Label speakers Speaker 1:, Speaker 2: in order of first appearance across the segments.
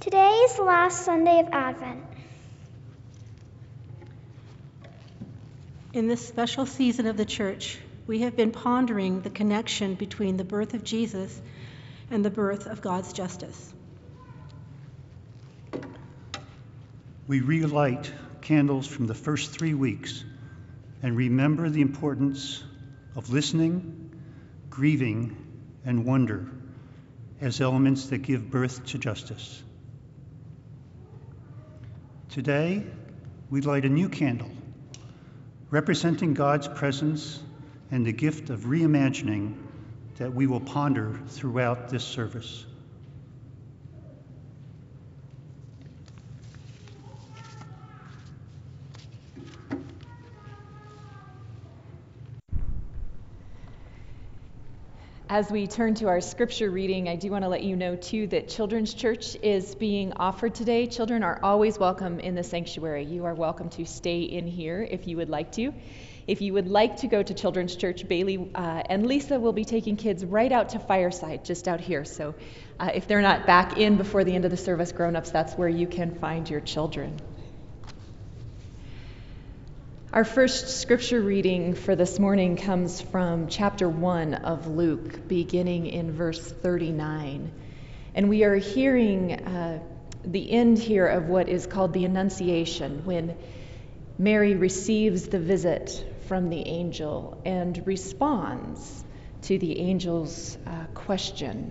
Speaker 1: Today is the last Sunday of Advent.
Speaker 2: In this special season of the church, we have been pondering the connection between the birth of Jesus and the birth of God's justice.
Speaker 3: We relight candles from the first three weeks and remember the importance of listening, grieving, and wonder as elements that give birth to justice. Today, we light a new candle representing God's presence and the gift of reimagining that we will ponder throughout this service.
Speaker 4: As we turn to our scripture reading, I do want to let you know too that Children's Church is being offered today. Children are always welcome in the sanctuary. You are welcome to stay in here if you would like to. If you would like to go to Children's Church, Bailey uh, and Lisa will be taking kids right out to Fireside, just out here. So uh, if they're not back in before the end of the service, grown ups, that's where you can find your children. Our first scripture reading for this morning comes from chapter 1 of Luke, beginning in verse 39. And we are hearing uh, the end here of what is called the Annunciation, when Mary receives the visit from the angel and responds to the angel's uh, question.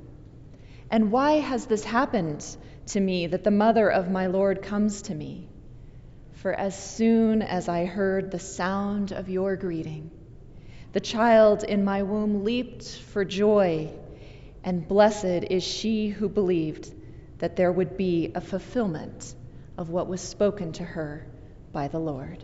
Speaker 4: And why has this happened to me that the mother of my Lord comes to me? For as soon as I heard the sound of your greeting, the child in my womb leaped for joy, and blessed is she who believed that there would be a fulfillment of what was spoken to her by the Lord.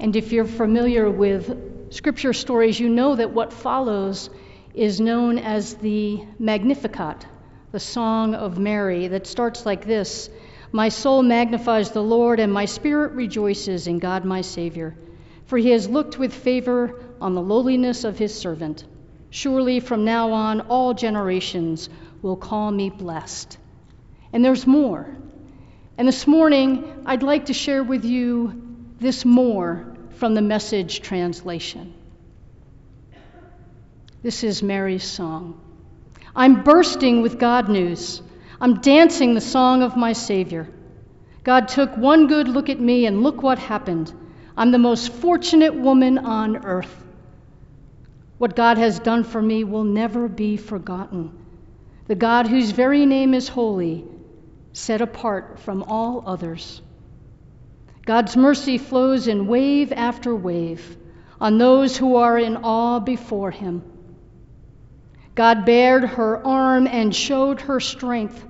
Speaker 5: And if you're familiar with scripture stories, you know that what follows is known as the Magnificat, the Song of Mary, that starts like this My soul magnifies the Lord, and my spirit rejoices in God my Savior, for he has looked with favor on the lowliness of his servant. Surely from now on, all generations will call me blessed. And there's more. And this morning, I'd like to share with you this more from the message translation. This is Mary's song. I'm bursting with God news. I'm dancing the song of my Savior. God took one good look at me, and look what happened. I'm the most fortunate woman on earth. What God has done for me will never be forgotten. The God whose very name is holy, set apart from all others. God's mercy flows in wave after wave on those who are in awe before him. God bared her arm and showed her strength,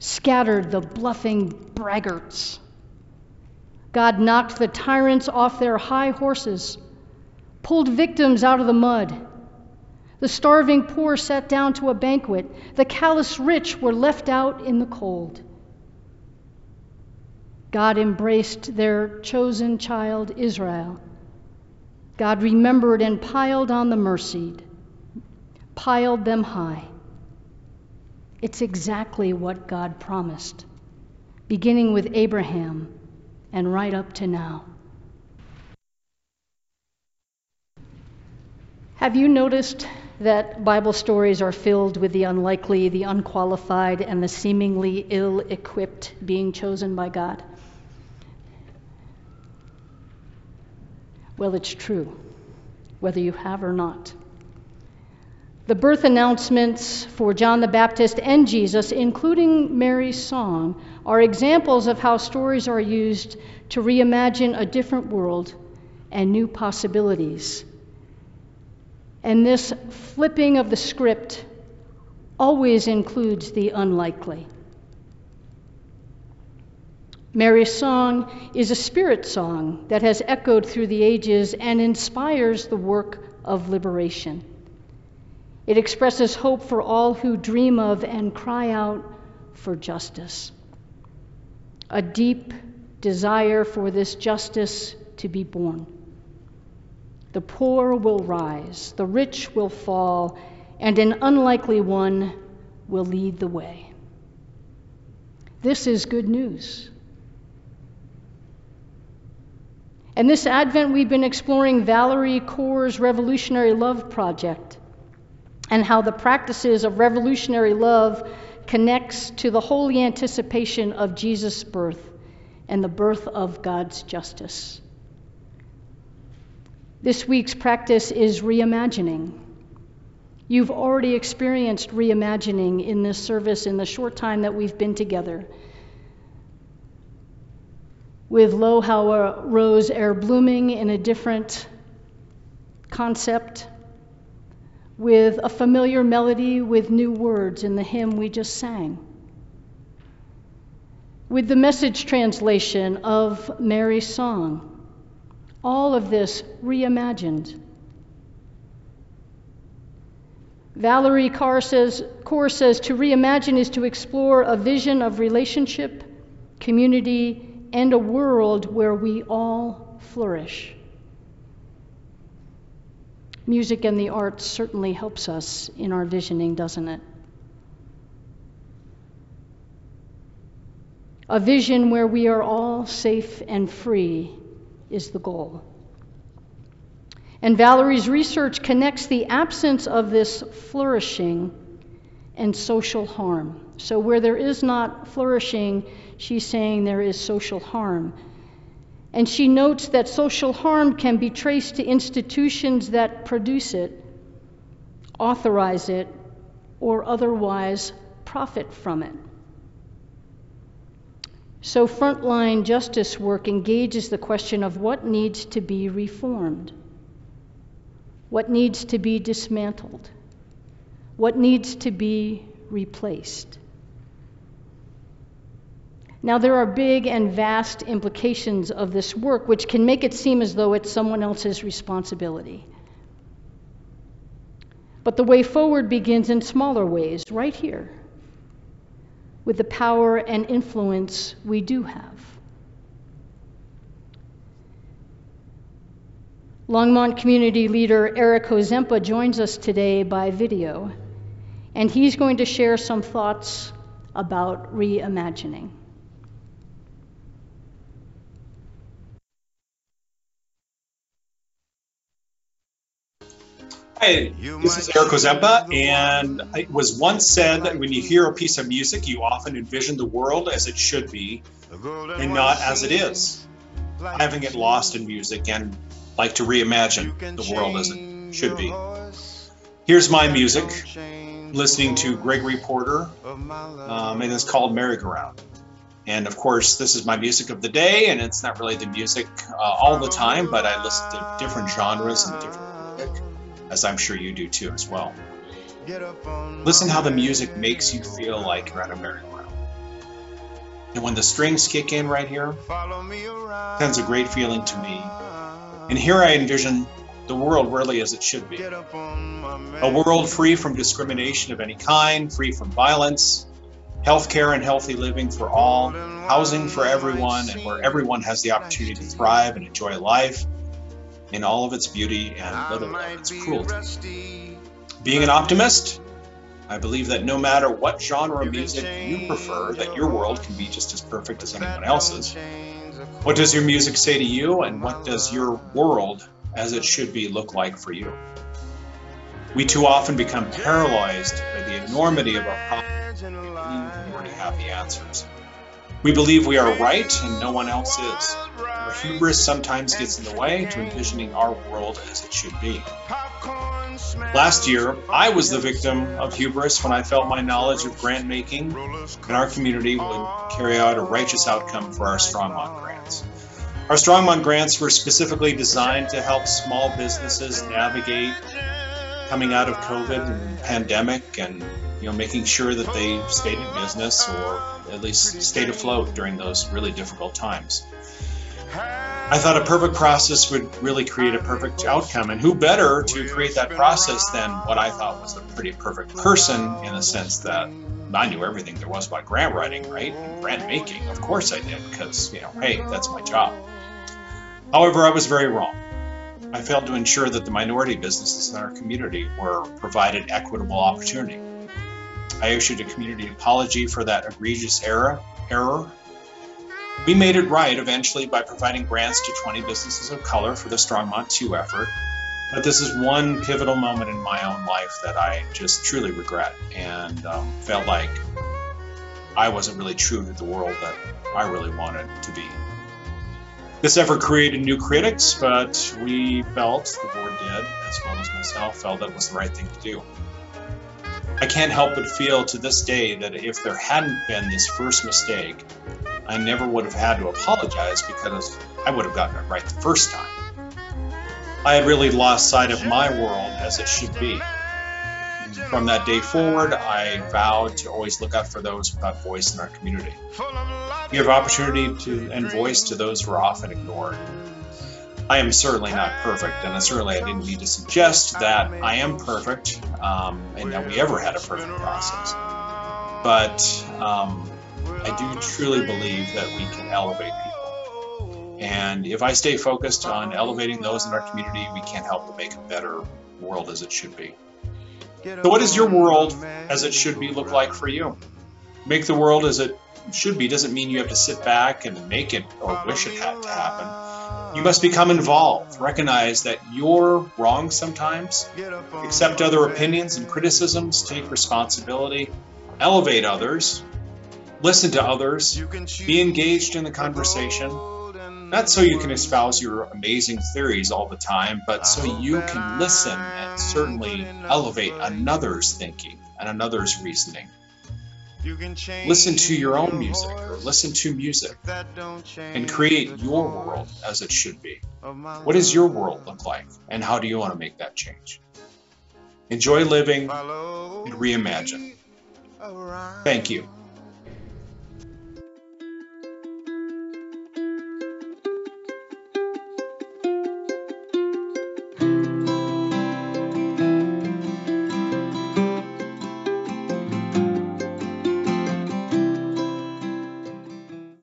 Speaker 5: scattered the bluffing braggarts. God knocked the tyrants off their high horses, pulled victims out of the mud. The starving poor sat down to a banquet. The callous rich were left out in the cold. God embraced their chosen child, Israel. God remembered and piled on the mercied piled them high. It's exactly what God promised, beginning with Abraham and right up to now. Have you noticed that Bible stories are filled with the unlikely, the unqualified, and the seemingly ill equipped being chosen by God? Well, it's true, whether you have or not. The birth announcements for John the Baptist and Jesus, including Mary's song, are examples of how stories are used to reimagine a different world and new possibilities. And this flipping of the script always includes the unlikely. Mary's song is a spirit song that has echoed through the ages and inspires the work of liberation. It expresses hope for all who dream of and cry out for justice. A deep desire for this justice to be born. The poor will rise, the rich will fall, and an unlikely one will lead the way. This is good news. And this Advent, we've been exploring Valerie Kaur's Revolutionary Love Project and how the practices of revolutionary love connects to the holy anticipation of Jesus' birth and the birth of God's justice. This week's practice is reimagining. You've already experienced reimagining in this service in the short time that we've been together with Lo How Rose E'er blooming in a different concept, with a familiar melody with new words in the hymn we just sang, with the message translation of Mary's song. All of this reimagined. Valerie Kaur says, Kaur says to reimagine is to explore a vision of relationship, community, and a world where we all flourish. Music and the arts certainly helps us in our visioning, doesn't it? A vision where we are all safe and free is the goal. And Valerie's research connects the absence of this flourishing and social harm. So, where there is not flourishing, she's saying there is social harm. And she notes that social harm can be traced to institutions that produce it, authorize it, or otherwise profit from it. So, frontline justice work engages the question of what needs to be reformed, what needs to be dismantled, what needs to be replaced. Now, there are big and vast implications of this work, which can make it seem as though it's someone else's responsibility. But the way forward begins in smaller ways, right here, with the power and influence we do have. Longmont community leader Eric Hozempa joins us today by video, and he's going to share some thoughts about reimagining.
Speaker 6: Hi, this is Eric Hozempa, and it was once said that when you hear a piece of music, you often envision the world as it should be and not as it is. Having it lost in music and like to reimagine the world as it should be. Here's my music, listening to Gregory Porter, um, and it's called Merry Go Round. And of course, this is my music of the day, and it's not really the music uh, all the time, but I listen to different genres and different music as I'm sure you do too as well. Listen how the music makes you feel like you're at a merry-go-round. And when the strings kick in right here, sends a great feeling to me. And here I envision the world really as it should be. A world free from discrimination of any kind, free from violence, healthcare and healthy living for all, housing for everyone, and where everyone has the opportunity to thrive and enjoy life in all of its beauty and little of its cruelty. Being an optimist, I believe that no matter what genre of music you prefer, that your world can be just as perfect as anyone else's. What does your music say to you, and what does your world, as it should be, look like for you? We too often become paralyzed by the enormity of our problems and we already have the answers. We believe we are right and no one else is. Our hubris sometimes gets in the way to envisioning our world as it should be. Last year, I was the victim of hubris when I felt my knowledge of grant making in our community would carry out a righteous outcome for our Strongmont grants. Our Strongmont grants were specifically designed to help small businesses navigate coming out of COVID and pandemic and you know making sure that they stayed in business or at least stayed afloat during those really difficult times. I thought a perfect process would really create a perfect outcome. And who better to create that process than what I thought was a pretty perfect person in the sense that I knew everything there was about grant writing, right? And grant making. Of course I did, because, you know, hey, that's my job. However, I was very wrong. I failed to ensure that the minority businesses in our community were provided equitable opportunity. I issued a community apology for that egregious error, error we made it right eventually by providing grants to 20 businesses of color for the Strongmont 2 effort. But this is one pivotal moment in my own life that I just truly regret and um, felt like I wasn't really true to the world that I really wanted to be. This effort created new critics, but we felt, the board did, as well as myself, felt that it was the right thing to do. I can't help but feel to this day that if there hadn't been this first mistake, I never would have had to apologize because I would have gotten it right the first time. I had really lost sight of my world as it should be. From that day forward, I vowed to always look out for those without voice in our community. Give opportunity to and voice to those who are often ignored. I am certainly not perfect, and certainly I didn't need to suggest that I am perfect um, and that we ever had a perfect process. But um, I do truly believe that we can elevate people. And if I stay focused on elevating those in our community, we can't help but make a better world as it should be. So, what does your world as it should be look like for you? Make the world as it should be doesn't mean you have to sit back and make it or wish it had to happen. You must become involved, recognize that you're wrong sometimes, accept other opinions and criticisms, take responsibility, elevate others, listen to others, be engaged in the conversation, not so you can espouse your amazing theories all the time, but so you can listen and certainly elevate another's thinking and another's reasoning. Listen to your own music or listen to music and create your world as it should be. What does your world look like and how do you want to make that change? Enjoy living and reimagine. Thank you.